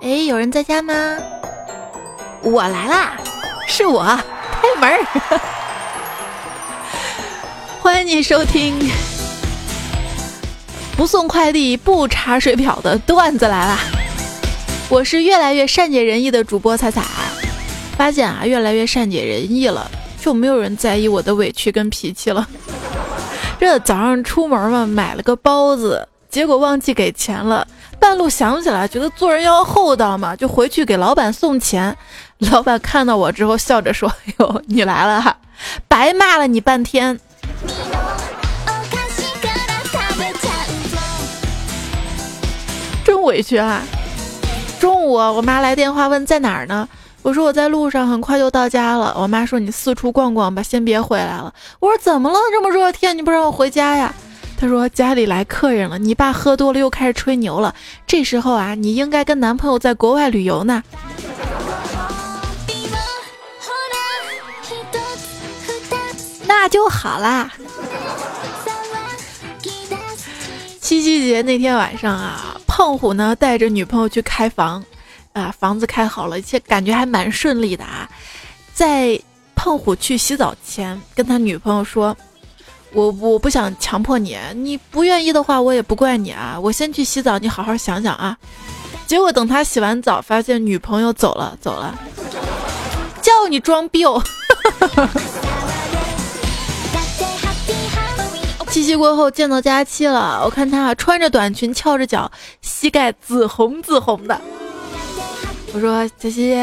哎，有人在家吗？我来啦，是我，开门儿。欢迎你收听不送快递不查水表的段子来啦！我是越来越善解人意的主播彩彩，发现啊，越来越善解人意了，就没有人在意我的委屈跟脾气了。这早上出门嘛，买了个包子，结果忘记给钱了。半路想起来，觉得做人要厚道嘛，就回去给老板送钱。老板看到我之后，笑着说：“哎呦，你来了哈，白骂了你半天，真委屈啊！”中午我妈来电话问在哪儿呢，我说我在路上，很快就到家了。我妈说：“你四处逛逛吧，先别回来了。”我说：“怎么了？这么热天，你不让我回家呀？”他说家里来客人了，你爸喝多了又开始吹牛了。这时候啊，你应该跟男朋友在国外旅游呢。那就好啦。七夕节那天晚上啊，胖虎呢带着女朋友去开房，啊，房子开好了，一切感觉还蛮顺利的啊。在胖虎去洗澡前，跟他女朋友说。我我不想强迫你，你不愿意的话，我也不怪你啊。我先去洗澡，你好好想想啊。结果等他洗完澡，发现女朋友走了走了，叫你装逼哦。七夕过后见到佳期了，我看他穿着短裙翘着脚，膝盖紫红紫红的。我说佳期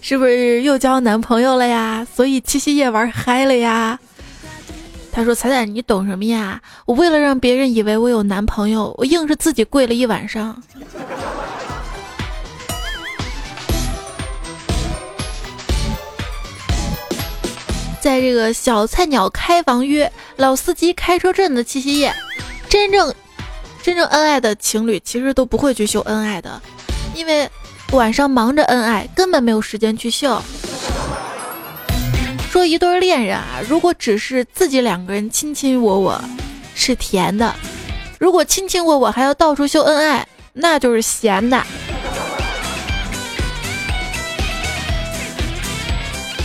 是不是又交男朋友了呀？所以七夕夜玩嗨了呀？他说：“彩彩，你懂什么呀？我为了让别人以为我有男朋友，我硬是自己跪了一晚上。”在这个小菜鸟开房约、老司机开车震的七夕夜，真正真正恩爱的情侣其实都不会去秀恩爱的，因为晚上忙着恩爱，根本没有时间去秀。说一对恋人啊，如果只是自己两个人亲亲我我，是甜的；如果亲亲我我还要到处秀恩爱，那就是咸的。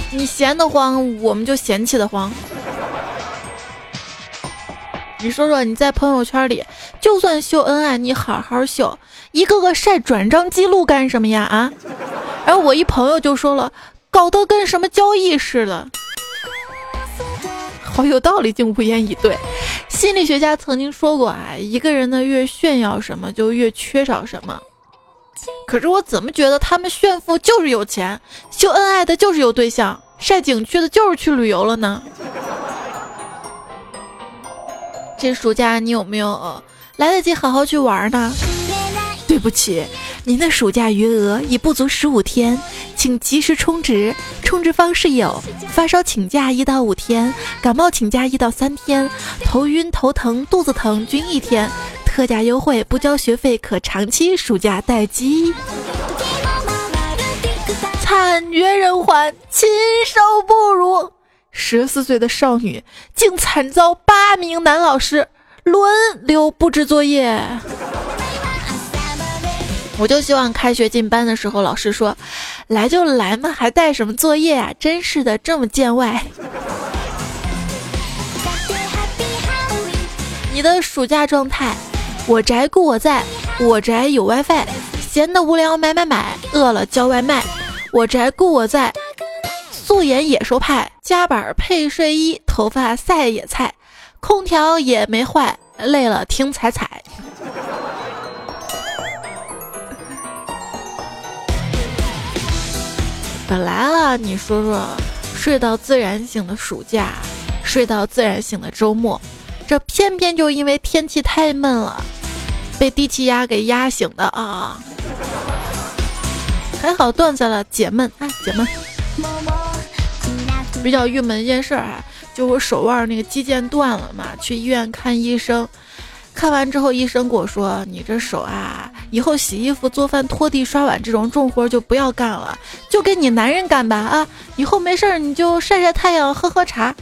你闲得慌，我们就嫌弃的慌。你说说，你在朋友圈里，就算秀恩爱，你好好秀，一个个晒转账记录干什么呀？啊！然后我一朋友就说了。搞得跟什么交易似的，好有道理，竟无言以对。心理学家曾经说过啊，一个人呢越炫耀什么，就越缺少什么。可是我怎么觉得他们炫富就是有钱，秀恩爱的就是有对象，晒景区的就是去旅游了呢？这暑假你有没有来得及好好去玩呢？对不起，您的暑假余额已不足十五天，请及时充值。充值方式有：发烧请假一到五天，感冒请假一到三天，头晕头疼肚子疼均一天。特价优惠，不交学费可长期暑假待机。惨绝人寰，禽兽不如。十四岁的少女竟惨遭八名男老师轮流布置作业。我就希望开学进班的时候，老师说：“来就来嘛，还带什么作业啊？真是的，这么见外。”你的暑假状态：我宅故我在，我宅有 WiFi，闲得无聊买买买，饿了叫外卖。我宅故我在，素颜野兽派，夹板配睡衣，头发赛野菜，空调也没坏，累了听踩踩。本来啊，你说说，睡到自然醒的暑假，睡到自然醒的周末，这偏偏就因为天气太闷了，被低气压给压醒的啊！还好断在了解闷啊，解闷。比较郁闷一件事啊，就我手腕那个肌腱断了嘛，去医院看医生。看完之后，医生跟我说：“你这手啊，以后洗衣服、做饭、拖地、刷碗这种重活就不要干了，就给你男人干吧啊！以后没事儿你就晒晒太阳、喝喝茶。”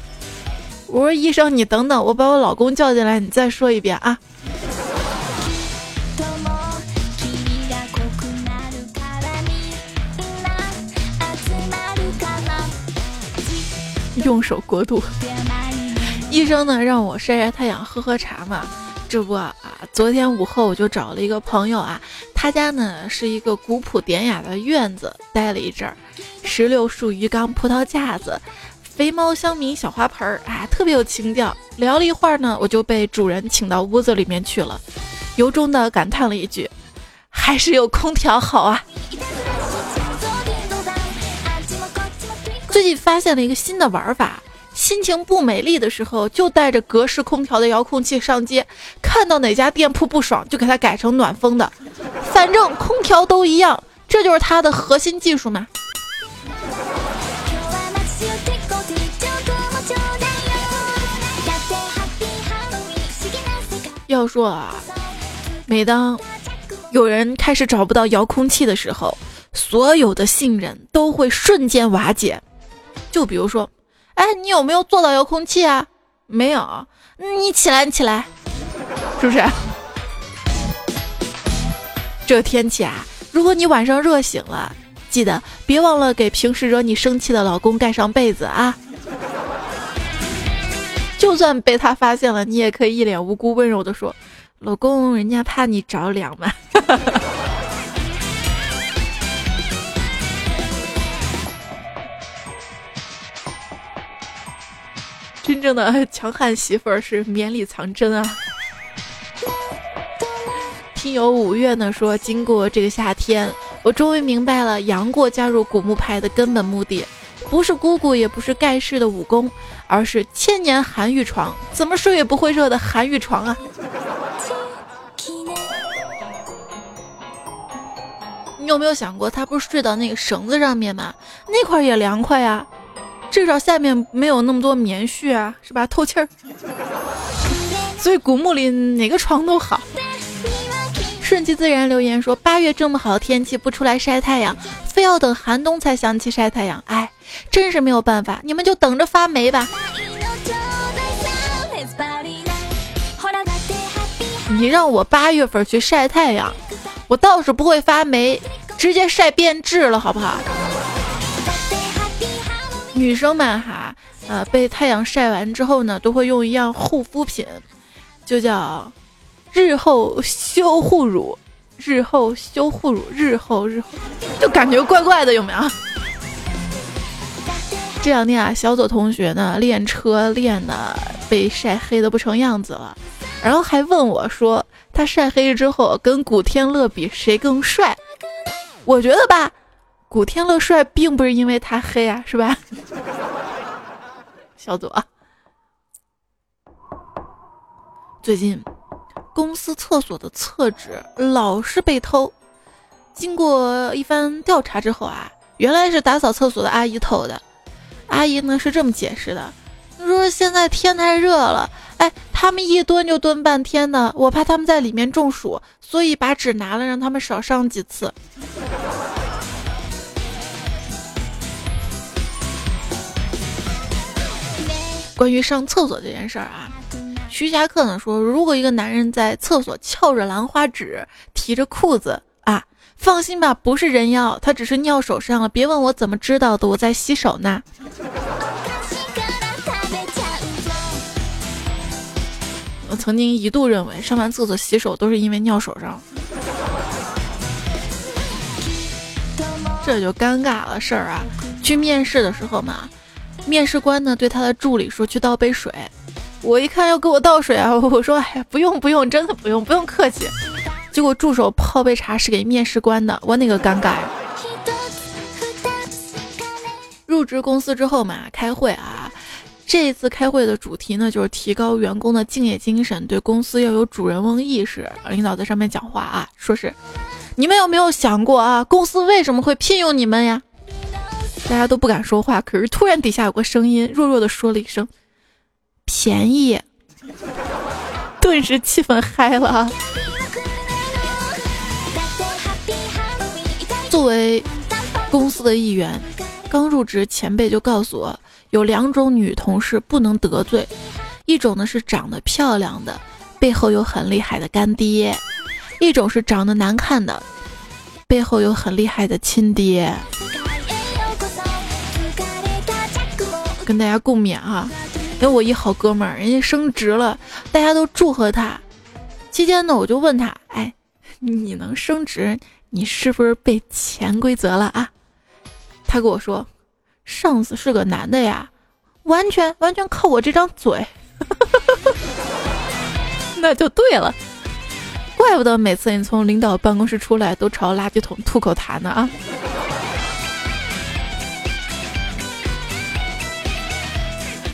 我说：“医生，你等等，我把我老公叫进来，你再说一遍啊。”用手过度，医生呢让我晒晒太阳、喝喝茶嘛。这不啊，昨天午后我就找了一个朋友啊，他家呢是一个古朴典雅的院子，待了一阵儿，石榴树鱼缸、葡萄架子、肥猫香米小花盆儿，啊，特别有情调。聊了一会儿呢，我就被主人请到屋子里面去了，由衷的感叹了一句：“还是有空调好啊。”最近发现了一个新的玩法。心情不美丽的时候，就带着格式空调的遥控器上街，看到哪家店铺不爽，就给它改成暖风的，反正空调都一样，这就是它的核心技术嘛。要说啊，每当有人开始找不到遥控器的时候，所有的信任都会瞬间瓦解。就比如说。哎，你有没有做到遥控器啊？没有，你起来，你起来，是不是？这天气啊，如果你晚上热醒了，记得别忘了给平时惹你生气的老公盖上被子啊。就算被他发现了，你也可以一脸无辜、温柔的说：“老公，人家怕你着凉嘛。” 真正的 强悍媳妇儿是绵里藏针啊！听友五月呢说，经过这个夏天，我终于明白了杨过加入古墓派的根本目的，不是姑姑，也不是盖世的武功，而是千年寒玉床，怎么睡也不会热的寒玉床啊！你有没有想过，他不是睡到那个绳子上面吗？那块也凉快呀。至少下面没有那么多棉絮啊，是吧？透气儿。所以古墓里哪个床都好。顺其自然留言说：八月这么好的天气不出来晒太阳，非要等寒冬才想起晒太阳，哎，真是没有办法，你们就等着发霉吧。你让我八月份去晒太阳，我倒是不会发霉，直接晒变质了，好不好？女生们哈，呃，被太阳晒完之后呢，都会用一样护肤品，就叫日后修护乳，日后修护乳，日后日后，就感觉怪怪的，有没有？这两天啊，小左同学呢练车练的被晒黑的不成样子了，然后还问我说，他晒黑之后跟古天乐比谁更帅？我觉得吧。古天乐帅，并不是因为他黑啊，是吧？小左，最近公司厕所的厕纸老是被偷。经过一番调查之后啊，原来是打扫厕所的阿姨偷的。阿姨呢是这么解释的：说现在天太热了，哎，他们一蹲就蹲半天的，我怕他们在里面中暑，所以把纸拿了，让他们少上几次。关于上厕所这件事儿啊，徐霞客呢说，如果一个男人在厕所翘着兰花指，提着裤子啊，放心吧，不是人妖，他只是尿手上了。别问我怎么知道的，我在洗手呢。我曾经一度认为上完厕所洗手都是因为尿手上，这就尴尬了事儿啊。去面试的时候嘛。面试官呢对他的助理说：“去倒杯水。”我一看要给我倒水啊，我说：“哎，不用不用，真的不用，不用客气。”结果助手泡杯茶是给面试官的，我那个尴尬呀。入职公司之后嘛，开会啊，这一次开会的主题呢就是提高员工的敬业精神，对公司要有主人翁意识。领导在上面讲话啊，说是：“你们有没有想过啊，公司为什么会聘用你们呀？”大家都不敢说话，可是突然底下有个声音弱弱的说了一声：“便宜。”顿时气氛嗨了。作为公司的一员，刚入职前辈就告诉我，有两种女同事不能得罪，一种呢是长得漂亮的，背后有很厉害的干爹；一种是长得难看的，背后有很厉害的亲爹。跟大家共勉啊。因为我一好哥们儿，人家升职了，大家都祝贺他。期间呢，我就问他，哎，你能升职，你是不是被潜规则了啊？他跟我说，上司是个男的呀，完全完全靠我这张嘴。那就对了，怪不得每次你从领导办公室出来都朝垃圾桶吐口痰呢啊！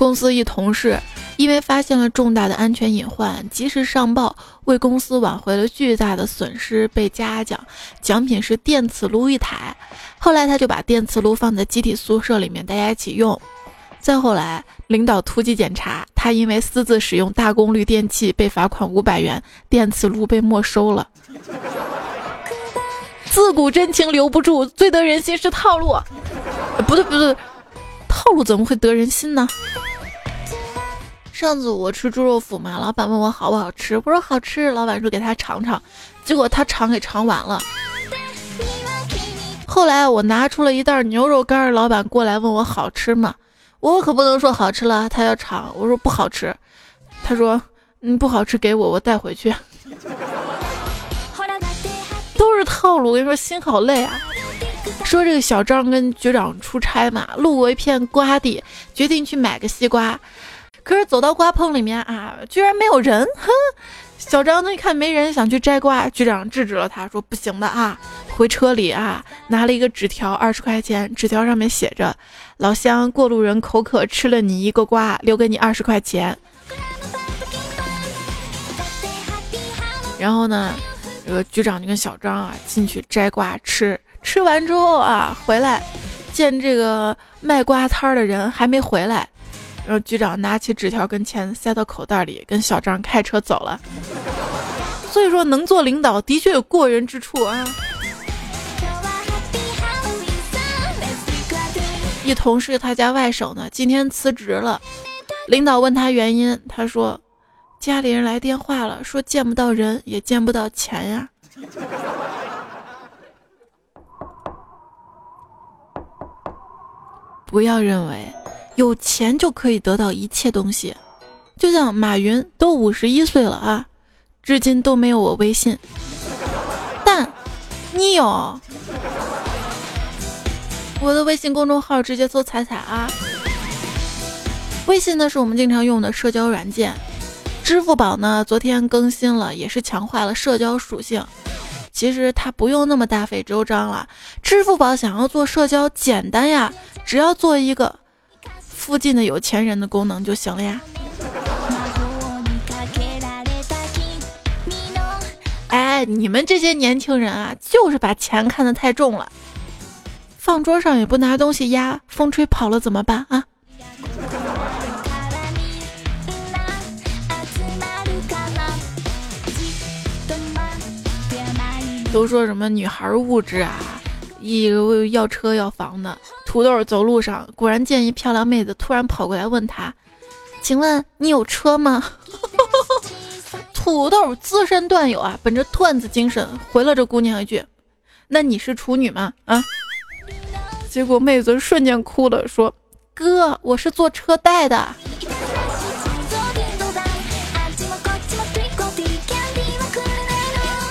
公司一同事因为发现了重大的安全隐患，及时上报，为公司挽回了巨大的损失，被嘉奖，奖品是电磁炉一台。后来他就把电磁炉放在集体宿舍里面，大家一起用。再后来，领导突击检查，他因为私自使用大功率电器被罚款五百元，电磁炉被没收了。自古真情留不住，最得人心是套路。不对不对，套路怎么会得人心呢？上次我吃猪肉脯嘛，老板问我好不好吃，我说好吃，老板说给他尝尝，结果他尝给尝完了。后来我拿出了一袋牛肉干，老板过来问我好吃吗？我可不能说好吃了，他要尝，我说不好吃，他说嗯不好吃给我，我带回去。都是套路，我跟你说心好累啊。说这个小张跟局长出差嘛，路过一片瓜地，决定去买个西瓜。可是走到瓜棚里面啊，居然没有人！哼，小张呢一看没人，想去摘瓜，局长制止了他，说不行的啊，回车里啊，拿了一个纸条，二十块钱，纸条上面写着：老乡，过路人口渴，吃了你一个瓜，留给你二十块钱。然后呢，这个局长就跟小张啊进去摘瓜吃，吃完之后啊回来，见这个卖瓜摊的人还没回来。然后局长拿起纸条跟钱塞到口袋里，跟小张开车走了。所以说，能做领导的确有过人之处啊。一同事他家外甥呢，今天辞职了，领导问他原因，他说家里人来电话了，说见不到人，也见不到钱呀。不要认为。有钱就可以得到一切东西，就像马云都五十一岁了啊，至今都没有我微信，但你有我的微信公众号，直接搜“彩彩”啊。微信呢是我们经常用的社交软件，支付宝呢昨天更新了，也是强化了社交属性。其实它不用那么大费周章了，支付宝想要做社交简单呀，只要做一个。附近的有钱人的功能就行了呀。哎，你们这些年轻人啊，就是把钱看得太重了，放桌上也不拿东西压，风吹跑了怎么办啊？都说什么女孩物质啊？一要车要房的土豆走路上，果然见一漂亮妹子，突然跑过来问他：“请问你有车吗？” 土豆资深段友啊，本着段子精神回了这姑娘一句：“那你是处女吗？”啊！结果妹子瞬间哭了，说：“哥，我是做车贷的。”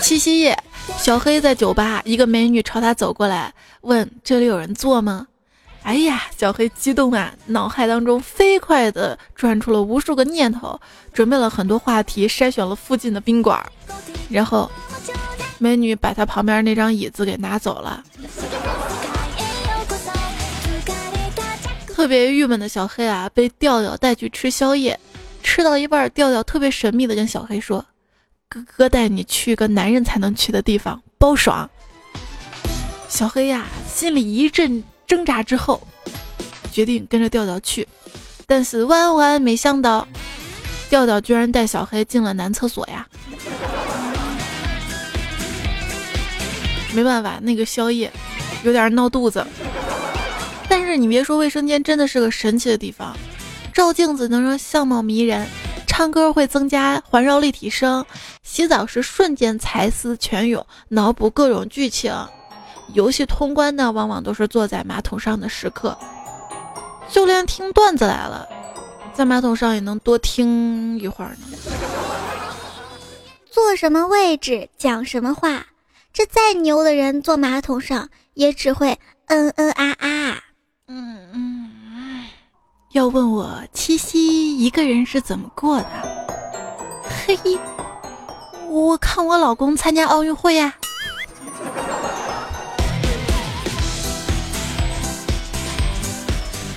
七夕夜。小黑在酒吧，一个美女朝他走过来，问：“这里有人坐吗？”哎呀，小黑激动啊，脑海当中飞快地转出了无数个念头，准备了很多话题，筛选了附近的宾馆，然后美女把他旁边那张椅子给拿走了。特别郁闷的小黑啊，被调调带去吃宵夜，吃到一半，调调特别神秘的跟小黑说。哥哥带你去一个男人才能去的地方，包爽。小黑呀，心里一阵挣扎之后，决定跟着调调去。但是万万没想到，调调居然带小黑进了男厕所呀！没办法，那个宵夜有点闹肚子。但是你别说，卫生间真的是个神奇的地方，照镜子能让相貌迷人。唱歌会增加环绕立体声，洗澡时瞬间才思泉涌，脑补各种剧情。游戏通关呢，往往都是坐在马桶上的时刻。就连听段子来了，在马桶上也能多听一会儿呢。坐什么位置讲什么话，这再牛的人坐马桶上也只会嗯嗯啊啊。嗯嗯，要问我七夕一个人是怎么过的？嘿，我看我老公参加奥运会呀。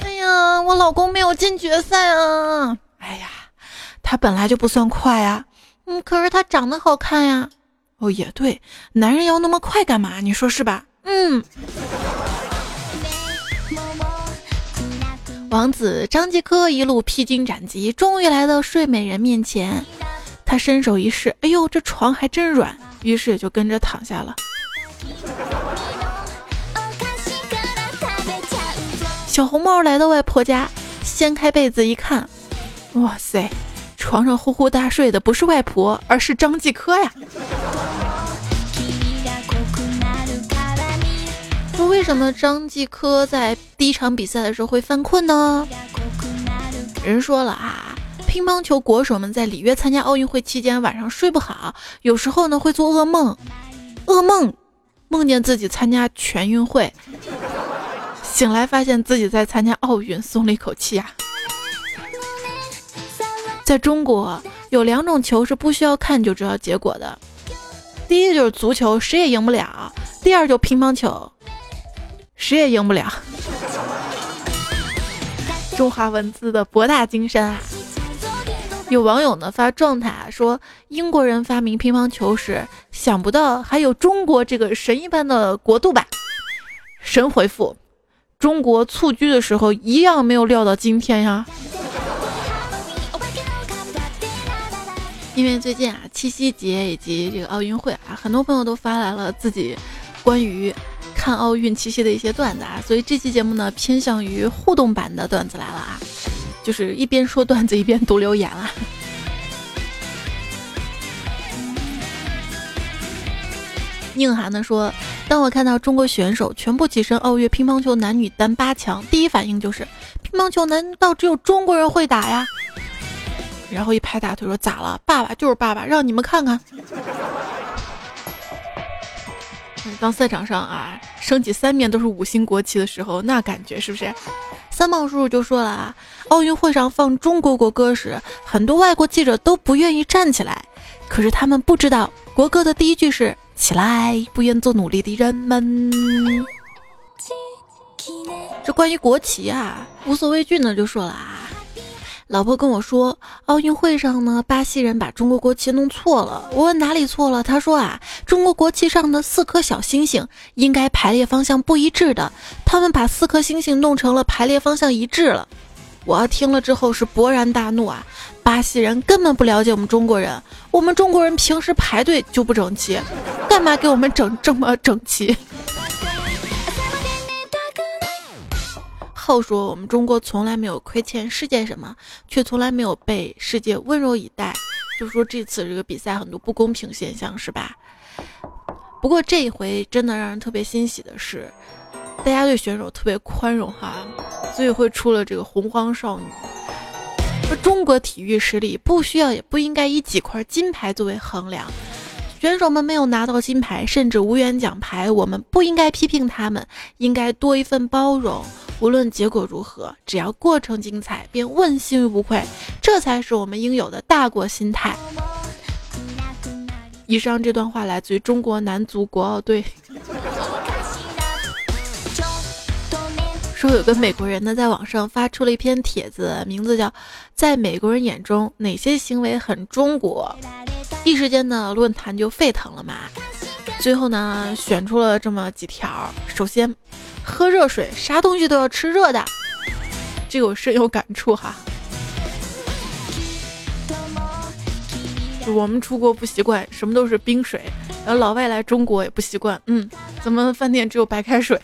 哎呀，我老公没有进决赛啊！哎呀，他本来就不算快啊。嗯，可是他长得好看呀。哦，也对，男人要那么快干嘛？你说是吧？嗯。王子张继科一路披荆斩棘，终于来到睡美人面前。他伸手一试，哎呦，这床还真软，于是也就跟着躺下了。小红帽来到外婆家，掀开被子一看，哇塞，床上呼呼大睡的不是外婆，而是张继科呀。说为什么张继科在第一场比赛的时候会犯困呢？人说了啊，乒乓球国手们在里约参加奥运会期间晚上睡不好，有时候呢会做噩梦，噩梦梦见自己参加全运会，醒来发现自己在参加奥运，松了一口气啊。在中国有两种球是不需要看就知道结果的，第一就是足球，谁也赢不了；第二就乒乓球。谁也赢不了。中华文字的博大精深啊！有网友呢发状态啊，说英国人发明乒乓球时，想不到还有中国这个神一般的国度吧？神回复：中国蹴鞠的时候一样没有料到今天呀。因为最近啊，七夕节以及这个奥运会啊，很多朋友都发来了自己关于。看奥运七夕的一些段子啊，所以这期节目呢偏向于互动版的段子来了啊，就是一边说段子一边读留言啊。宁涵呢说，当我看到中国选手全部跻身奥运乒乓球男女单八强，第一反应就是乒乓球难道只有中国人会打呀？然后一拍大腿说咋了？爸爸就是爸爸，让你们看看。当赛场上啊升起三面都是五星国旗的时候，那感觉是不是？三毛叔叔就说了啊，奥运会上放中国国歌时，很多外国记者都不愿意站起来，可是他们不知道国歌的第一句是“起来，不愿做奴隶的人们”。这关于国旗啊，无所畏惧呢就说了啊。老婆跟我说，奥运会上呢，巴西人把中国国旗弄错了。我问哪里错了，他说啊，中国国旗上的四颗小星星应该排列方向不一致的，他们把四颗星星弄成了排列方向一致了。我听了之后是勃然大怒啊！巴西人根本不了解我们中国人，我们中国人平时排队就不整齐，干嘛给我们整这么整齐？后说我们中国从来没有亏欠世界什么，却从来没有被世界温柔以待。就说这次这个比赛很多不公平现象是吧？不过这一回真的让人特别欣喜的是，大家对选手特别宽容哈，所以会出了这个洪荒少女。说中国体育实力不需要也不应该以几块金牌作为衡量，选手们没有拿到金牌，甚至无缘奖牌，我们不应该批评他们，应该多一份包容。无论结果如何，只要过程精彩，便问心无愧，这才是我们应有的大国心态。以上这段话来自于中国男足国奥队，说有个美国人呢在网上发出了一篇帖子，名字叫《在美国人眼中哪些行为很中国》，一时间呢论坛就沸腾了嘛。最后呢选出了这么几条，首先。喝热水，啥东西都要吃热的，这个我深有感触哈。我们出国不习惯，什么都是冰水，然后老外来中国也不习惯，嗯，咱们饭店只有白开水。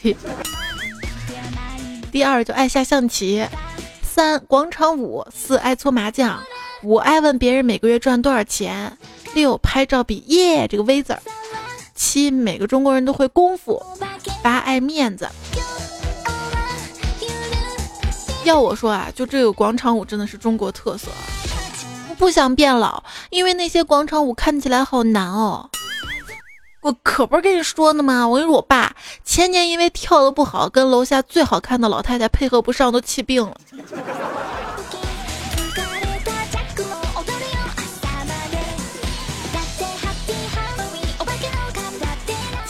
第二就爱下象棋，三广场舞，四爱搓麻将，五爱问别人每个月赚多少钱，六拍照比耶这个 V 字儿，七每个中国人都会功夫，八爱面子。要我说啊，就这个广场舞真的是中国特色。我不想变老，因为那些广场舞看起来好难哦。我可不是跟你说呢吗？我跟你说，我爸前年因为跳的不好，跟楼下最好看的老太太配合不上，都气病了。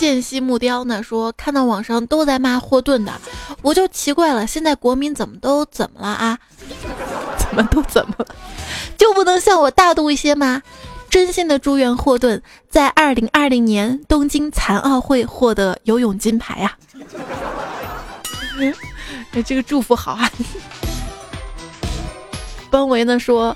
剑西木雕呢说，看到网上都在骂霍顿的，我就奇怪了，现在国民怎么都怎么了啊？怎么都怎么了？就不能向我大度一些吗？真心的祝愿霍顿在二零二零年东京残奥会获得游泳金牌呀！哎，这个祝福好啊！邦维呢说，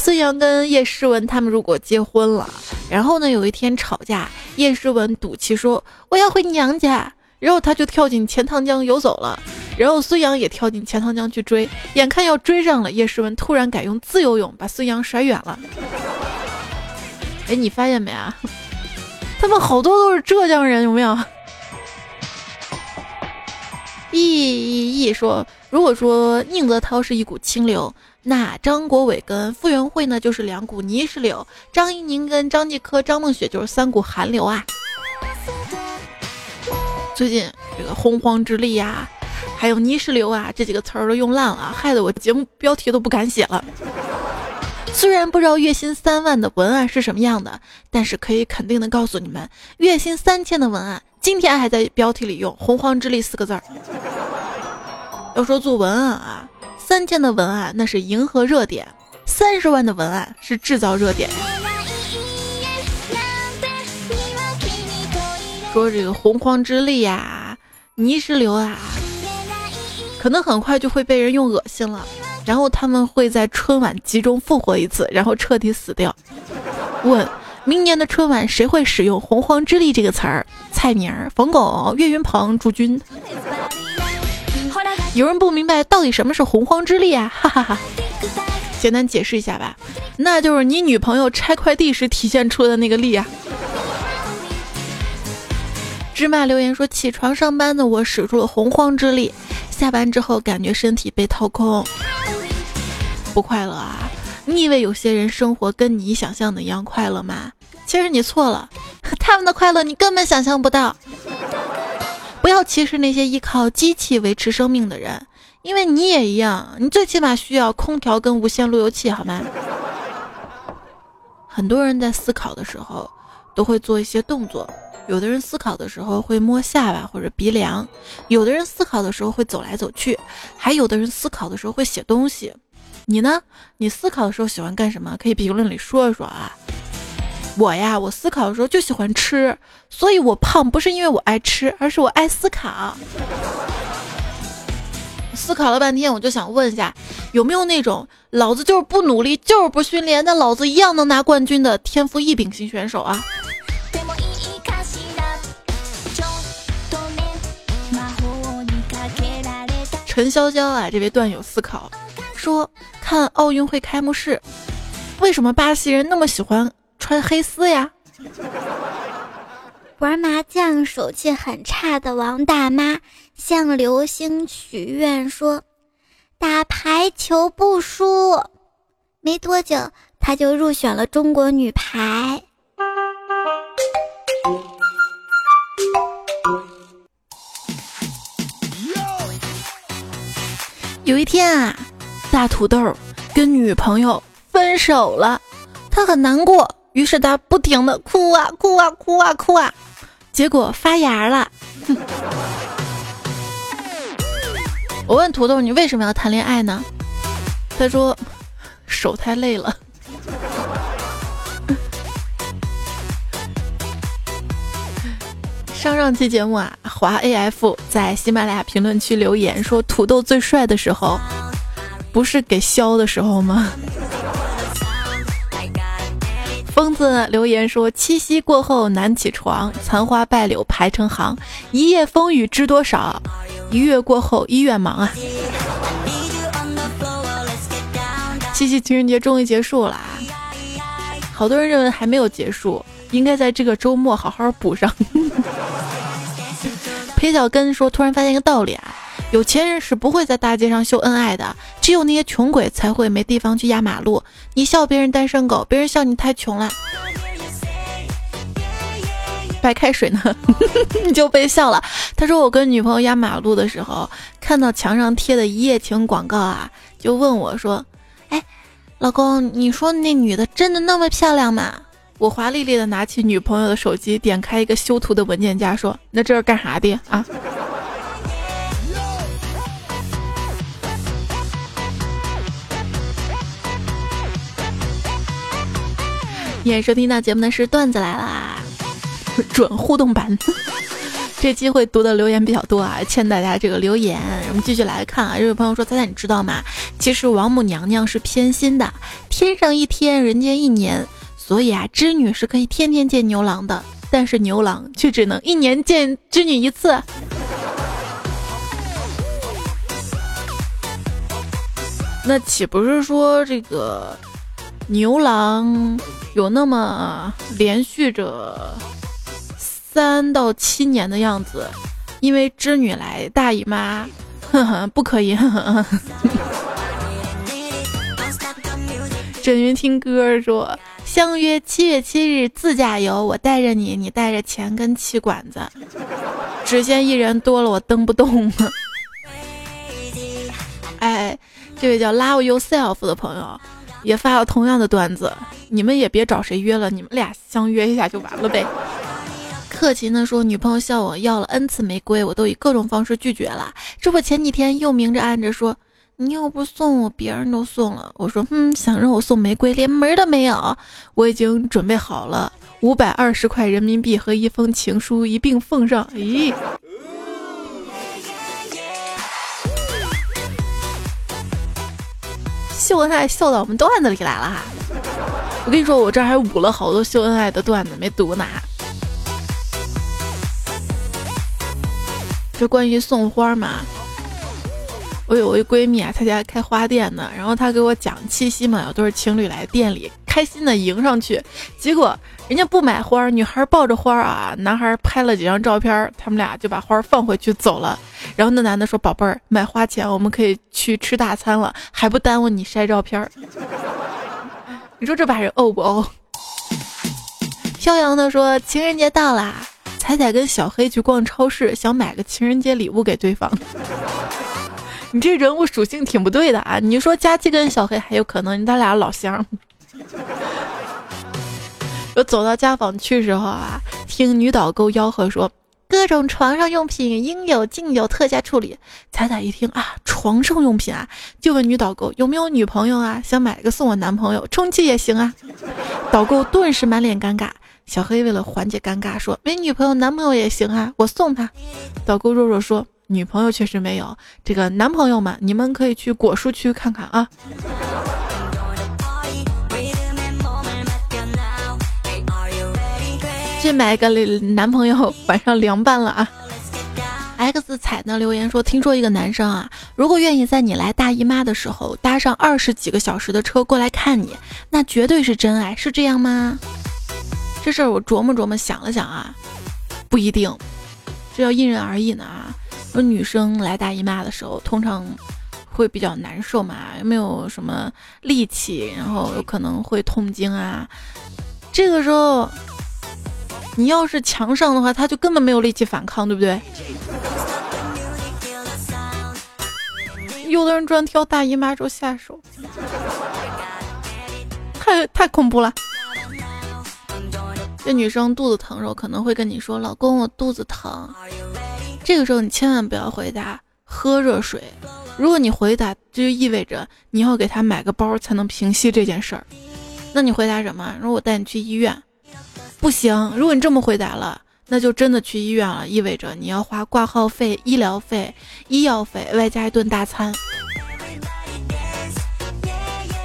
孙杨跟叶诗文他们如果结婚了，然后呢有一天吵架。叶诗文赌气说：“我要回娘家。”然后他就跳进钱塘江游走了。然后孙杨也跳进钱塘江去追，眼看要追上了，叶诗文突然改用自由泳把孙杨甩远了。哎，你发现没啊？他们好多都是浙江人，有没有？易易易说：“如果说宁泽涛是一股清流，那张国伟跟傅园慧呢就是两股泥石流，张怡宁跟张继科、张梦雪就是三股寒流啊。”最近这个洪荒之力呀，还有泥石流啊这几个词儿都用烂了，害得我节目标题都不敢写了。虽然不知道月薪三万的文案是什么样的，但是可以肯定的告诉你们，月薪三千的文案。今天还在标题里用“洪荒之力”四个字儿。要说做文案啊，三千的文案那是迎合热点，三十万的文案是制造热点。说这个洪荒之力呀，泥石流啊，可能很快就会被人用恶心了，然后他们会在春晚集中复活一次，然后彻底死掉。问。明年的春晚谁会使用“洪荒之力”这个词儿？蔡明、冯巩、岳云鹏、朱军。有人不明白到底什么是“洪荒之力”啊？哈哈哈！简单解释一下吧，那就是你女朋友拆快递时体现出的那个力啊。芝麻留言说：起床上班的我使出了洪荒之力，下班之后感觉身体被掏空，不快乐啊。你以为有些人生活跟你想象的一样快乐吗？其实你错了，他们的快乐你根本想象不到。不要歧视那些依靠机器维持生命的人，因为你也一样，你最起码需要空调跟无线路由器，好吗？很多人在思考的时候都会做一些动作，有的人思考的时候会摸下巴或者鼻梁，有的人思考的时候会走来走去，还有的人思考的时候会写东西。你呢？你思考的时候喜欢干什么？可以评论里说一说啊。我呀，我思考的时候就喜欢吃，所以我胖不是因为我爱吃，而是我爱思考。思考了半天，我就想问一下，有没有那种老子就是不努力，就是不训练，但老子一样能拿冠军的天赋异禀型选手啊？陈潇潇啊，这位段友思考。说看奥运会开幕式，为什么巴西人那么喜欢穿黑丝呀？玩麻将手气很差的王大妈向流星许愿说：“打排球不输。”没多久，她就入选了中国女排。有一天啊。大土豆跟女朋友分手了，他很难过，于是他不停的哭啊哭啊哭啊哭啊，结果发芽了。我问土豆你为什么要谈恋爱呢？他说手太累了。上上期节目啊，华 AF 在喜马拉雅评论区留言说土豆最帅的时候。不是给削的时候吗？留言说：“七夕过后难起床，残花败柳排成行，一夜风雨知多少？一月过后医院忙啊！”七夕情人节终于结束了，好多人认为还没有结束，应该在这个周末好好补上。裴小根说：“突然发现一个道理啊，有钱人是不会在大街上秀恩爱的，只有那些穷鬼才会没地方去压马路。你笑别人单身狗，别人笑你太穷了。白开水呢，你就被笑了。”他说：“我跟女朋友压马路的时候，看到墙上贴的一夜情广告啊，就问我说：‘哎，老公，你说那女的真的那么漂亮吗？’”我华丽丽的拿起女朋友的手机，点开一个修图的文件夹，说：“那这是干啥的啊？”今天收听到节目的是段子来啦，准互动版。这机会读的留言比较多啊，欠大家这个留言。我们继续来看啊，这位朋友说：“猜猜，你知道吗？其实王母娘娘是偏心的，天上一天，人间一年。”所以啊，织女是可以天天见牛郎的，但是牛郎却只能一年见织女一次。那岂不是说这个牛郎有那么连续着三到七年的样子？因为织女来大姨妈，呵呵，不可以。呵呵 沈云听歌说。相约七月七日自驾游，我带着你，你带着钱跟气管子，只限一人多了我蹬不动。哎，这位叫 Love Yourself 的朋友也发了同样的段子，你们也别找谁约了，你们俩相约一下就完了呗。客气的说，女朋友向我要了 N 次玫瑰，我都以各种方式拒绝了，这不前几天又明着暗着说。你又不送我，别人都送了。我说，嗯，想让我送玫瑰，连门都没有。我已经准备好了，五百二十块人民币和一封情书一并奉上。咦，秀恩爱秀到我们段子里来了哈！我跟你说，我这还捂了好多秀恩爱的段子没读呢。就关于送花嘛。我有一闺蜜啊，她家开花店的，然后她给我讲七夕嘛，有对情侣来店里，开心的迎上去，结果人家不买花，女孩抱着花啊，男孩拍了几张照片，他们俩就把花放回去走了。然后那男的说：“宝贝儿，买花钱我们可以去吃大餐了，还不耽误你晒照片。”你说这把人怄不怄？飘扬的说：“情人节到啦，彩彩跟小黑去逛超市，想买个情人节礼物给对方。”你这人物属性挺不对的啊！你说佳期跟小黑还有可能，他俩老乡。我走到家纺区时候啊，听女导购吆喝说，各种床上用品应有尽有，特价处理。彩彩一听啊，床上用品啊，就问女导购有没有女朋友啊，想买个送我男朋友，充气也行啊。导购顿时满脸尴尬。小黑为了缓解尴尬说，没女朋友男朋友也行啊，我送他。导购弱弱说。女朋友确实没有，这个男朋友们，你们可以去果蔬区看看啊。去买个男朋友，晚上凉拌了啊。X 彩呢留言说，听说一个男生啊，如果愿意在你来大姨妈的时候搭上二十几个小时的车过来看你，那绝对是真爱，是这样吗？这事儿我琢磨琢磨想了想啊，不一定，这要因人而异呢啊。说女生来大姨妈的时候，通常会比较难受嘛，又没有什么力气？然后有可能会痛经啊。这个时候，你要是强上的话，他就根本没有力气反抗，对不对？有的人专挑大姨妈时候下手，太太恐怖了。这女生肚子疼的时候，可能会跟你说：“老公，我肚子疼。”这个时候你千万不要回答喝热水，如果你回答，这就意味着你要给她买个包才能平息这件事儿。那你回答什么？说我带你去医院，不行。如果你这么回答了，那就真的去医院了，意味着你要花挂号费、医疗费、医药费，外加一顿大餐。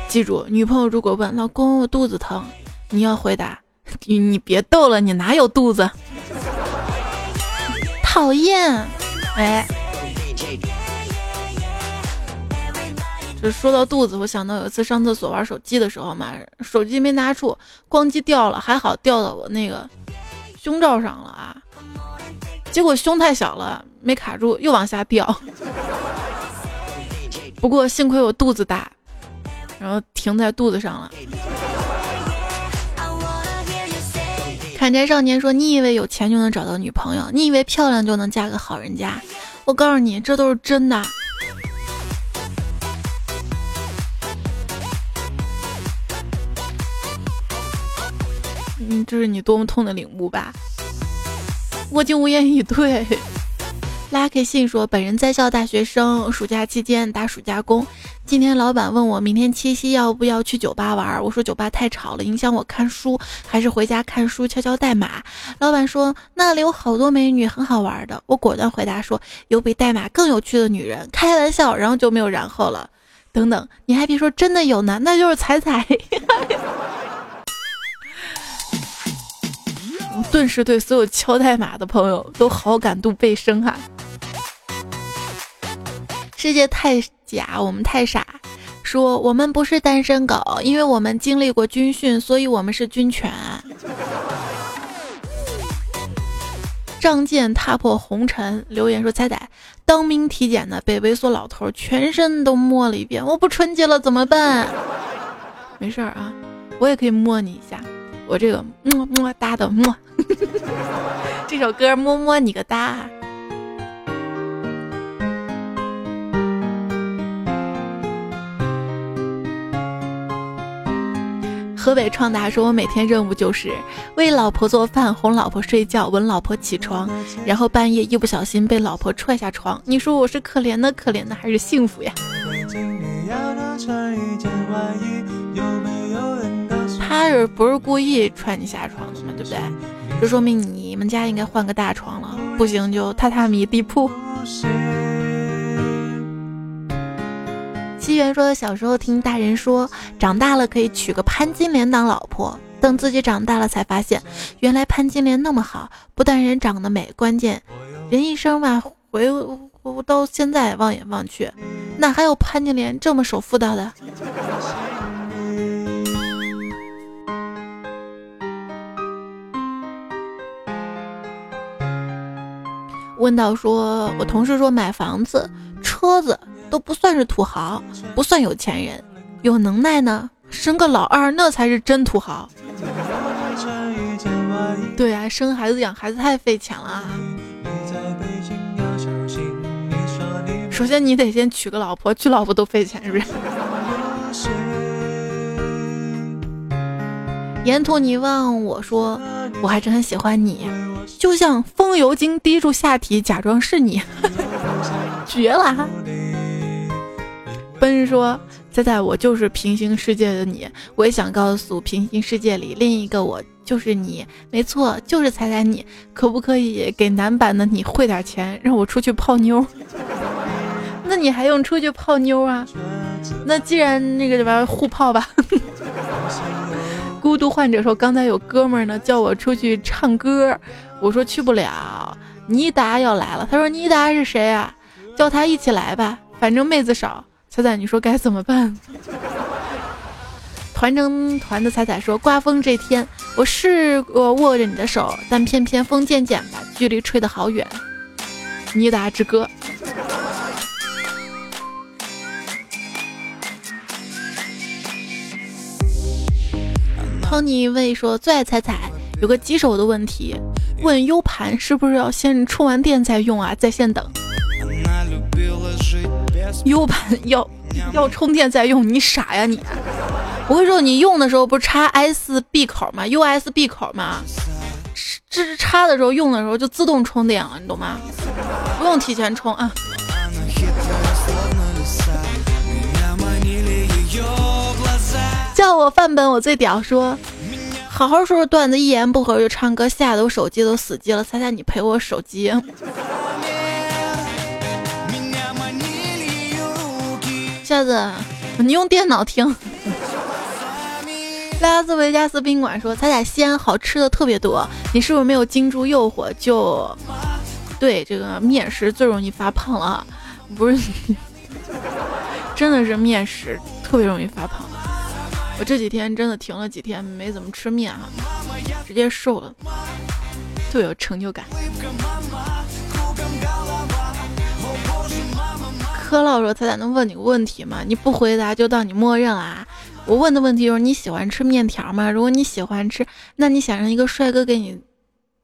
记住，女朋友如果问老公我肚子疼，你要回答 你你别逗了，你哪有肚子？讨厌，哎，说到肚子，我想到有一次上厕所玩手机的时候嘛，手机没拿住，光机掉了，还好掉到我那个胸罩上了啊。结果胸太小了，没卡住，又往下掉。不过幸亏我肚子大，然后停在肚子上了。砍柴少年说：“你以为有钱就能找到女朋友？你以为漂亮就能嫁个好人家？我告诉你，这都是真的。”嗯，这是你多么痛的领悟吧？我竟无言以对。拉黑信说，本人在校大学生，暑假期间打暑假工。今天老板问我，明天七夕要不要去酒吧玩？我说酒吧太吵了，影响我看书，还是回家看书敲敲代码。老板说那里有好多美女，很好玩的。我果断回答说有比代码更有趣的女人。开玩笑，然后就没有然后了。等等，你还别说，真的有呢，那就是彩彩。顿时对所有敲代码的朋友都好感度倍升哈！世界太假，我们太傻。说我们不是单身狗，因为我们经历过军训，所以我们是军犬。仗剑踏破红尘，留言说：彩彩当兵体检的被猥琐老头全身都摸了一遍，我不纯洁了怎么办？没事儿啊，我也可以摸你一下。我这个么么哒的么，这首歌么么你个哒。河北创达说：“我每天任务就是为老婆做饭，哄老婆睡觉，吻老婆起床，然后半夜一不小心被老婆踹下床。你说我是可怜的可怜的，还是幸福呀？”他是不是故意踹你下床的嘛？对不对？这说明你们家应该换个大床了，不行就榻榻米地铺。七元说小时候听大人说，长大了可以娶个潘金莲当老婆，等自己长大了才发现，原来潘金莲那么好，不但人长得美，关键人一生嘛，回到现在望眼望去，哪还有潘金莲这么守妇道的？问到说，我同事说买房子、车子都不算是土豪，不算有钱人，有能耐呢，生个老二那才是真土豪。对啊，生孩子养孩子太费钱了啊。首先你得先娶个老婆，娶老婆都费钱，是不是？沿途你问我说，我还是很喜欢你。就像风油精滴住下体，假装是你，绝了！哈！奔说：“仔仔，我就是平行世界的你，我也想告诉平行世界里另一个我就是你，没错，就是彩彩你，可不可以给男版的你汇点钱，让我出去泡妞？那你还用出去泡妞啊？那既然那个什么互泡吧。”孤独患者说：“刚才有哥们儿呢，叫我出去唱歌。”我说去不了，妮达要来了。他说妮达是谁啊？叫他一起来吧，反正妹子少。彩彩，你说该怎么办？团成团的彩彩说，刮风这天，我试过握着你的手，但偏偏风渐渐把距离吹得好远。妮达之歌。Tony 问说，最爱彩彩，有个棘手的问题。问 U 盘是不是要先充完电再用啊？在线等。U 盘 要要充电再用，你傻呀你！我会说你用的时候不是插 USB 口吗？USB 口吗？这是插的时候用的时候就自动充电了，你懂吗？不用提前充啊。叫我范本，我最屌，说。好好说说段子，一言不合就唱歌，吓得我手机都死机了。猜猜你赔我手机？下次你用电脑听。拉斯维加斯宾馆说：“猜猜西安好吃的特别多，你是不是没有经住诱惑？就对这个面食最容易发胖了，不是？真的是面食特别容易发胖。”我这几天真的停了几天，没怎么吃面哈，直接瘦了，特有成就感。柯老说：“他咋能问你个问题吗？你不回答就当你默认啊？我问的问题就是你喜欢吃面条吗？如果你喜欢吃，那你想让一个帅哥给你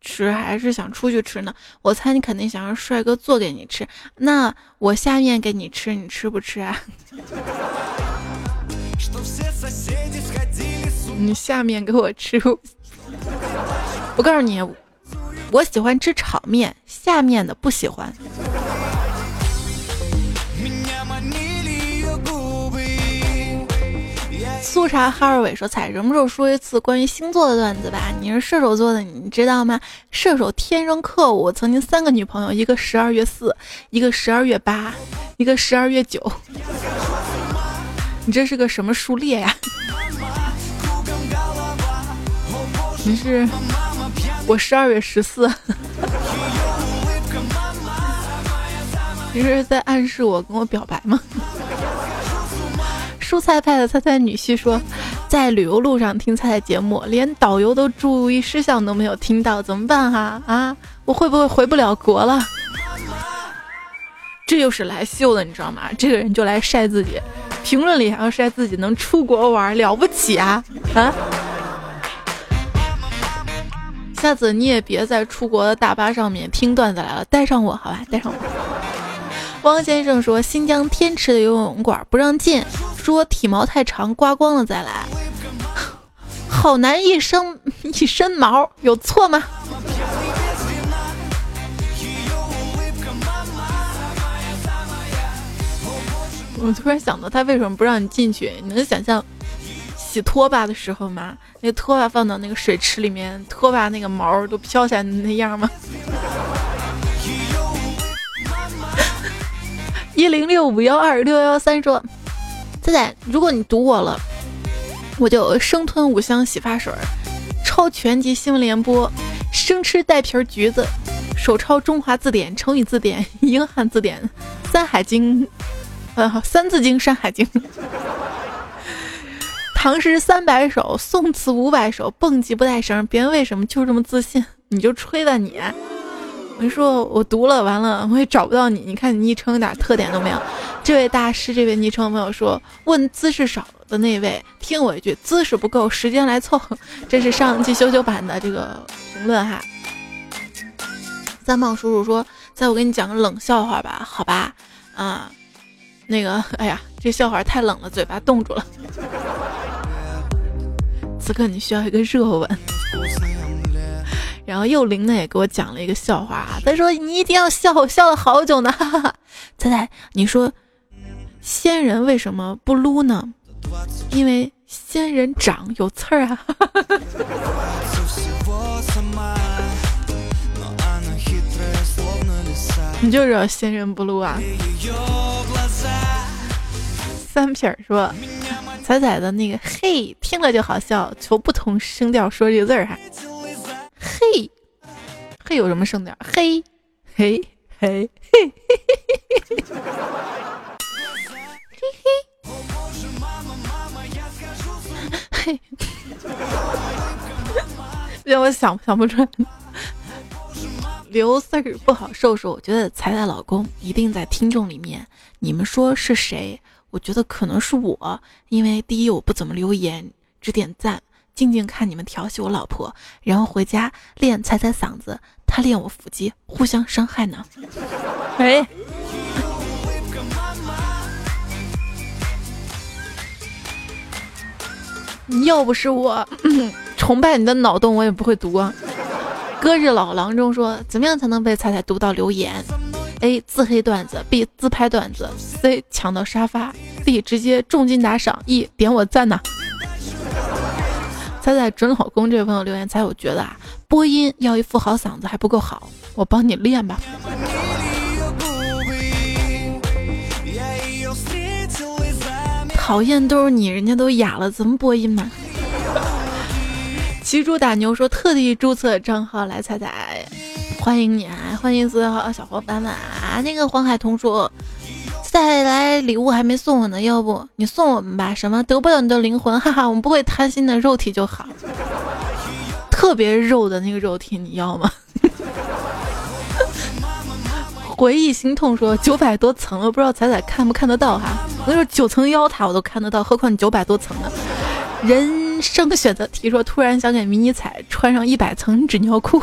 吃，还是想出去吃呢？我猜你肯定想让帅哥做给你吃。那我下面给你吃，你吃不吃啊？你下面给我吃。我告诉你，我喜欢吃炒面，下面的不喜欢。”苏茶哈尔伟说：“彩什么时候说一次关于星座的段子吧？你是射手座的，你知道吗？射手天生克我，曾经三个女朋友，一个十二月四，一个十二月八，一个十二月九。你这是个什么数列呀？你是我十二月十四。你是在暗示我跟我表白吗？” 蔬菜派的菜菜女婿说，在旅游路上听菜菜节目，连导游的注意事项都没有听到，怎么办哈？啊，我会不会回不了国了？这就是来秀的，你知道吗？这个人就来晒自己，评论里还要晒自己能出国玩，了不起啊啊！下次你也别在出国的大巴上面听段子来了，带上我好吧，带上我。汪先生说：“新疆天池的游泳馆不让进，说体毛太长，刮光了再来。好男一生一身毛，有错吗？”我突然想到，他为什么不让你进去？你能想象洗拖把的时候吗？那拖把放到那个水池里面，拖把那个毛都飘起来那样吗？一零六五幺二六幺三说：“仔仔，如果你堵我了，我就生吞五香洗发水，抄全集新闻联播，生吃带皮橘子，手抄中华字典、成语字典、英汉字典、山海经，三字经、山海经，唐诗三百首，宋词五百首，蹦极不带绳。别人为什么就这么自信？你就吹吧你。”你说我读了完了，我也找不到你。你看你昵称一点特点都没有。这位大师，这位昵称朋友说，问姿势少的那位，听我一句，姿势不够，时间来凑。这是上一期修修版的这个评论哈。三胖叔叔说，在我给你讲个冷笑话吧，好吧？啊，那个，哎呀，这笑话太冷了，嘴巴冻住了。此刻你需要一个热吻。然后幼灵呢也给我讲了一个笑话啊，他说你一定要笑，我笑了好久呢。猜猜，你说仙人为什么不撸呢？因为仙人掌有刺儿啊。你就知道仙人不撸啊。三撇是说，彩彩的那个嘿听了就好笑，求不同声调说这个字儿、哈，嘿，嘿有什么声调？嘿，嘿，嘿，嘿，嘿，嘿，嘿，嘿，嘿，嘿，让我想想不出来。刘四儿不好受说，我觉得彩彩老公一定在听众里面，你们说是谁？我觉得可能是我，因为第一我不怎么留言，只点赞。静静看你们调戏我老婆，然后回家练踩踩嗓子，他练我腹肌，互相伤害呢。哎，要不是我崇拜你的脑洞，我也不会读啊。歌日老郎中说，怎么样才能被彩彩读到留言？A 自黑段子，B 自拍段子，C 抢到沙发，D 直接重金打赏，E 点我赞呐。猜猜准老公这位朋友留言，猜我觉得啊，播音要一副好嗓子还不够好，我帮你练吧。讨厌都是你，人家都哑了，怎么播音嘛？骑猪打牛说特地注册账号来踩踩，欢迎你啊，欢迎所有小伙伴们啊！那个黄海彤说。再来礼物还没送我呢，要不你送我们吧？什么得不到你的灵魂？哈哈，我们不会贪心的，肉体就好。特别肉的那个肉体你要吗？回忆心痛说九百多层了，不知道彩彩看不看得到哈？我说九层妖塔我都看得到，何况你九百多层呢？人生选择题说突然想给迷你彩穿上一百层纸尿裤，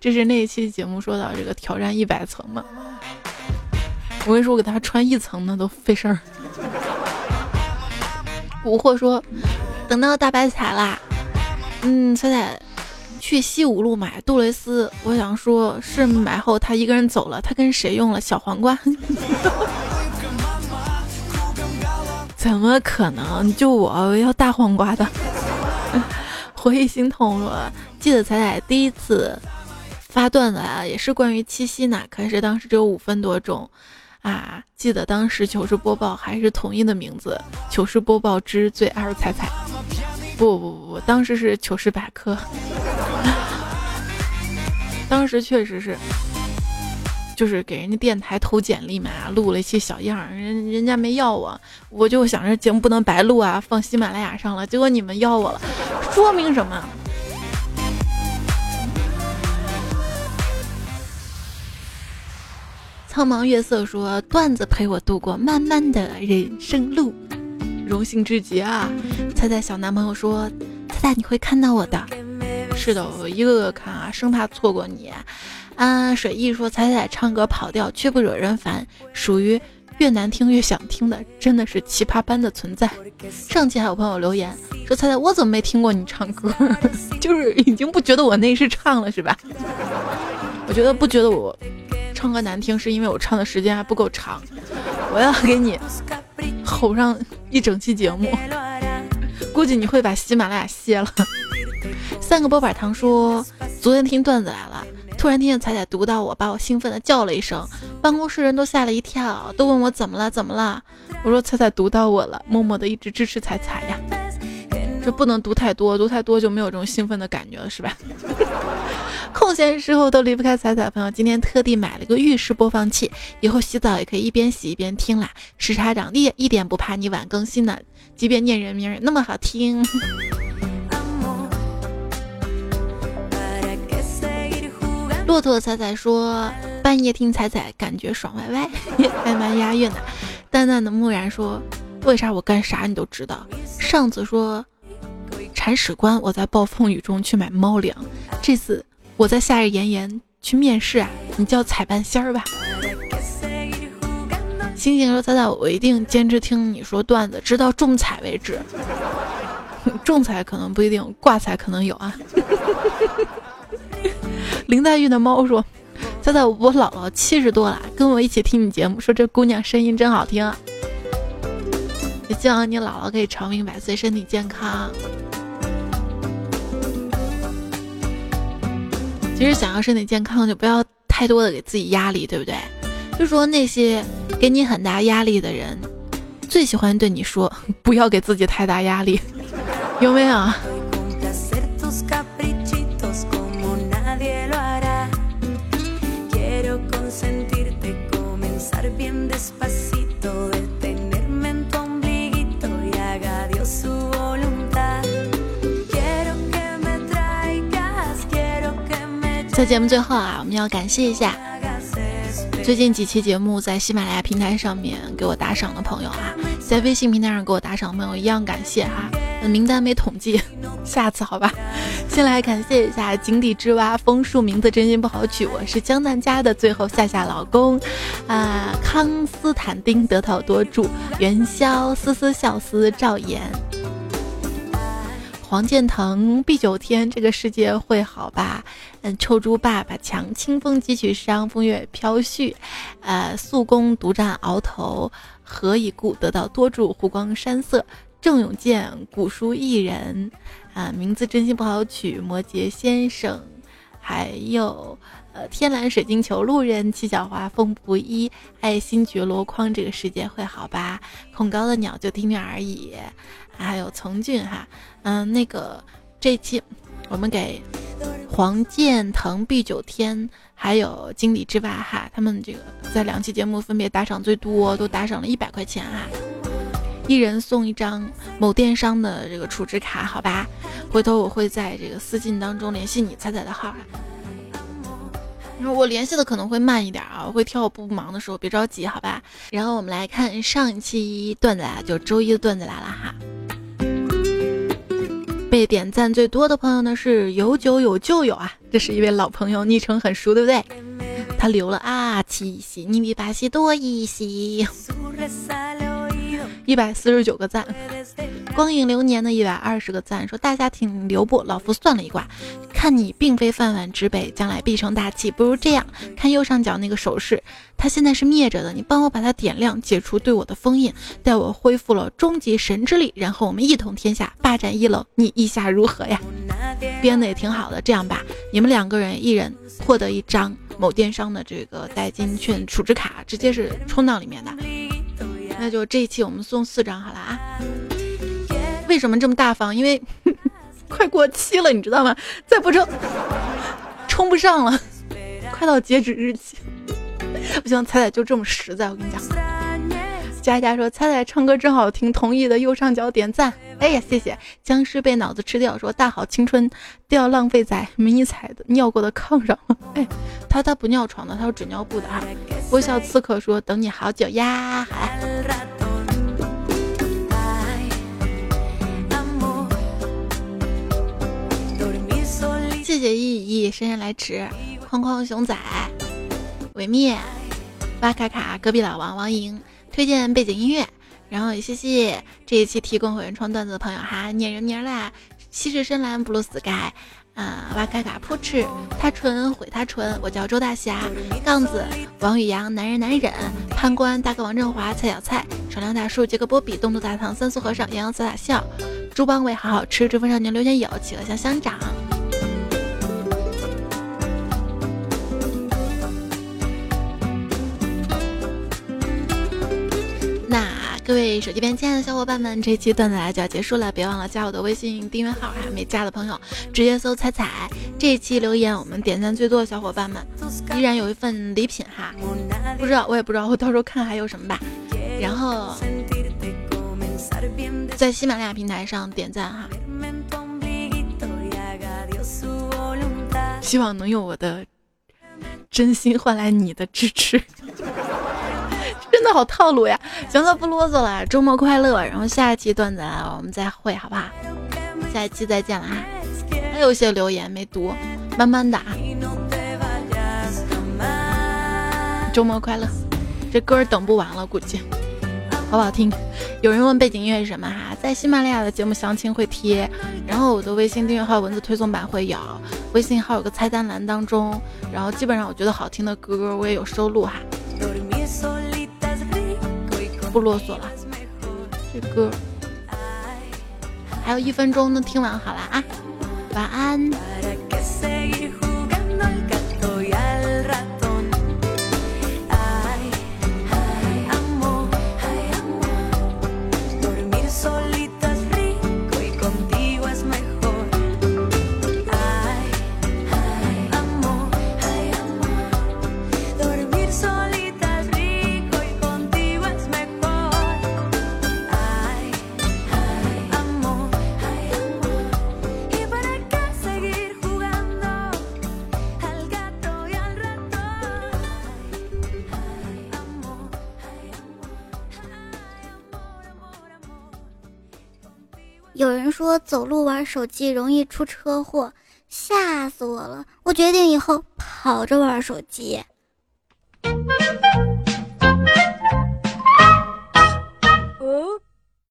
这是那一期节目说到这个挑战一百层嘛？我跟你说，我给他穿一层呢都费事儿。蛊惑说等到大白彩啦，嗯，彩彩。去西五路买杜蕾斯，我想说，是买后他一个人走了，他跟谁用了小皇冠？怎么可能？就我要大黄瓜的。回忆心痛说，记得彩彩第一次发段子啊，也是关于七夕呢，可是当时只有五分多钟啊。记得当时糗事播报还是统一的名字，糗事播报之最爱彩彩。不不不，当时是糗事百科。当时确实是，就是给人家电台投简历嘛，录了一些小样，人人家没要我，我就想着节目不能白录啊，放喜马拉雅上了，结果你们要我了，说明什么？苍茫月色说段子陪我度过漫漫的人生路，荣幸至极啊！猜猜小男朋友说，猜猜你会看到我的。是的，我一个个看啊，生怕错过你。安安，水意说彩彩唱歌跑调却不惹人烦，属于越难听越想听的，真的是奇葩般的存在。上期还有朋友留言说彩彩，我怎么没听过你唱歌？就是已经不觉得我那是唱了是吧？我觉得不觉得我唱歌难听，是因为我唱的时间还不够长。我要给你吼上一整期节目，估计你会把喜马拉雅卸了。三个波板糖说：“昨天听段子来了，突然听见彩彩读到我，把我兴奋的叫了一声，办公室人都吓了一跳，都问我怎么了，怎么了？我说彩彩读到我了，默默的一直支持彩彩呀。这不能读太多，读太多就没有这种兴奋的感觉了，是吧？空闲时候都离不开彩彩朋友，今天特地买了个浴室播放器，以后洗澡也可以一边洗一边听啦。时差长一一点不怕你晚更新呢，即便念人名那么好听。”骆驼彩彩说：“半夜听彩彩，感觉爽歪歪，还蛮押韵的。”淡淡的木然说：“为啥我干啥你都知道？”上次说：“铲屎官，我在暴风雨中去买猫粮。这次我在夏日炎炎去面试啊，你叫彩半仙儿吧。”星星说：“彩彩，我一定坚持听你说段子，直到中彩为止。中彩可能不一定，挂彩可能有啊。” 林黛玉的猫说：“猜猜我姥姥七十多了，跟我一起听你节目，说这姑娘声音真好听。也希望你姥姥可以长命百岁，身体健康。其实想要身体健康，就不要太多的给自己压力，对不对？就说那些给你很大压力的人，最喜欢对你说，不要给自己太大压力，有没有？”在节目最后啊，我们要感谢一下最近几期节目在喜马拉雅平台上面给我打赏的朋友啊，在微信平台上给我打赏的朋友一样感谢哈，名单没统计，下次好吧。先来感谢一下井底之蛙枫树，名字真心不好取，我是江南家的最后夏夏老公啊，康斯坦丁得道多助，元宵思思笑思赵岩。黄建腾碧九天，这个世界会好吧？嗯，臭猪爸爸强，清风几曲伤，风月飘絮。呃，素公独占鳌头，何以故？得到多助，湖光山色。郑永健，古书一人，啊，名字真心不好取。摩羯先生，还有呃，天蓝水晶球，路人七小花，风不一，爱新觉罗筐，这个世界会好吧？恐高的鸟就听听而已。还有从俊哈，嗯，那个这期我们给黄建腾、毕九天还有经理之外哈，他们这个在两期节目分别打赏最多，都打赏了一百块钱哈，一人送一张某电商的这个储值卡，好吧？回头我会在这个私信当中联系你，彩彩的号啊。我联系的可能会慢一点啊，会挑我不忙的时候，别着急，好吧？然后我们来看上一期段子啊，就周一的段子来了哈。被点赞最多的朋友呢是有酒有旧友啊，这是一位老朋友，昵称很熟，对不对？他留了啊七夕，你比巴西多一些，一百四十九个赞。光影流年的一百二十个赞，说大家挺留步？老夫算了一卦，看你并非饭碗之辈，将来必成大器。不如这样，看右上角那个手势，它现在是灭着的，你帮我把它点亮，解除对我的封印，待我恢复了终极神之力，然后我们一统天下，霸占一楼，你意下如何呀？编的也挺好的，这样吧，你们两个人一人获得一张某电商的这个代金券储值卡，直接是充到里面的。那就这一期我们送四张好了啊。为什么这么大方？因为 快过期了，你知道吗？再不充，充不上了，快到截止日期。不行，彩彩就这么实在，我跟你讲。佳佳说彩彩唱歌真好听，同意的右上角点赞。哎呀，谢谢。僵尸被脑子吃掉，说大好青春都要浪费在迷彩的尿过的炕上了。哎，他他不尿床的，他说纸尿布的哈。微笑刺客说等你好久呀，还。谢谢意义姗姗来迟，框框熊仔，维密，巴卡卡，隔壁老王王莹推荐背景音乐，然后也谢谢这一期提供会员创段子的朋友哈，念人名啦，西式深蓝 blue sky，啊，巴卡卡扑哧，他纯毁他纯，我叫周大侠，杠子，王宇阳，男人难忍，判官，大哥王振华，菜小菜，少量大叔，杰克波比，东渡大唐，三苏和尚，洋洋洒洒笑，猪帮尾好好吃，追风少年刘天友，企鹅香香长。各位手机边亲爱的小伙伴们，这期段子来就要结束了，别忘了加我的微信订阅号，还没加的朋友直接搜“彩彩”。这一期留言我们点赞最多的小伙伴们，依然有一份礼品哈，不知道我也不知道，我到时候看还有什么吧。然后在喜马拉雅平台上点赞哈，希望能用我的真心换来你的支持。真的好套路呀！行了，不啰嗦了，周末快乐。然后下一期段子我们再会，好不好？下一期再见了哈。还有一些留言没读，慢慢的啊。周末快乐，这歌等不完了，估计好不好听？有人问背景音乐是什么哈？在喜马拉雅的节目详情会贴，然后我的微信订阅号文字推送版会有，微信号有个菜单栏当中，然后基本上我觉得好听的歌我也有收录哈。不啰嗦了，这歌还有一分钟能听完，好了啊，晚安。说走路玩手机容易出车祸，吓死我了！我决定以后跑着玩手机。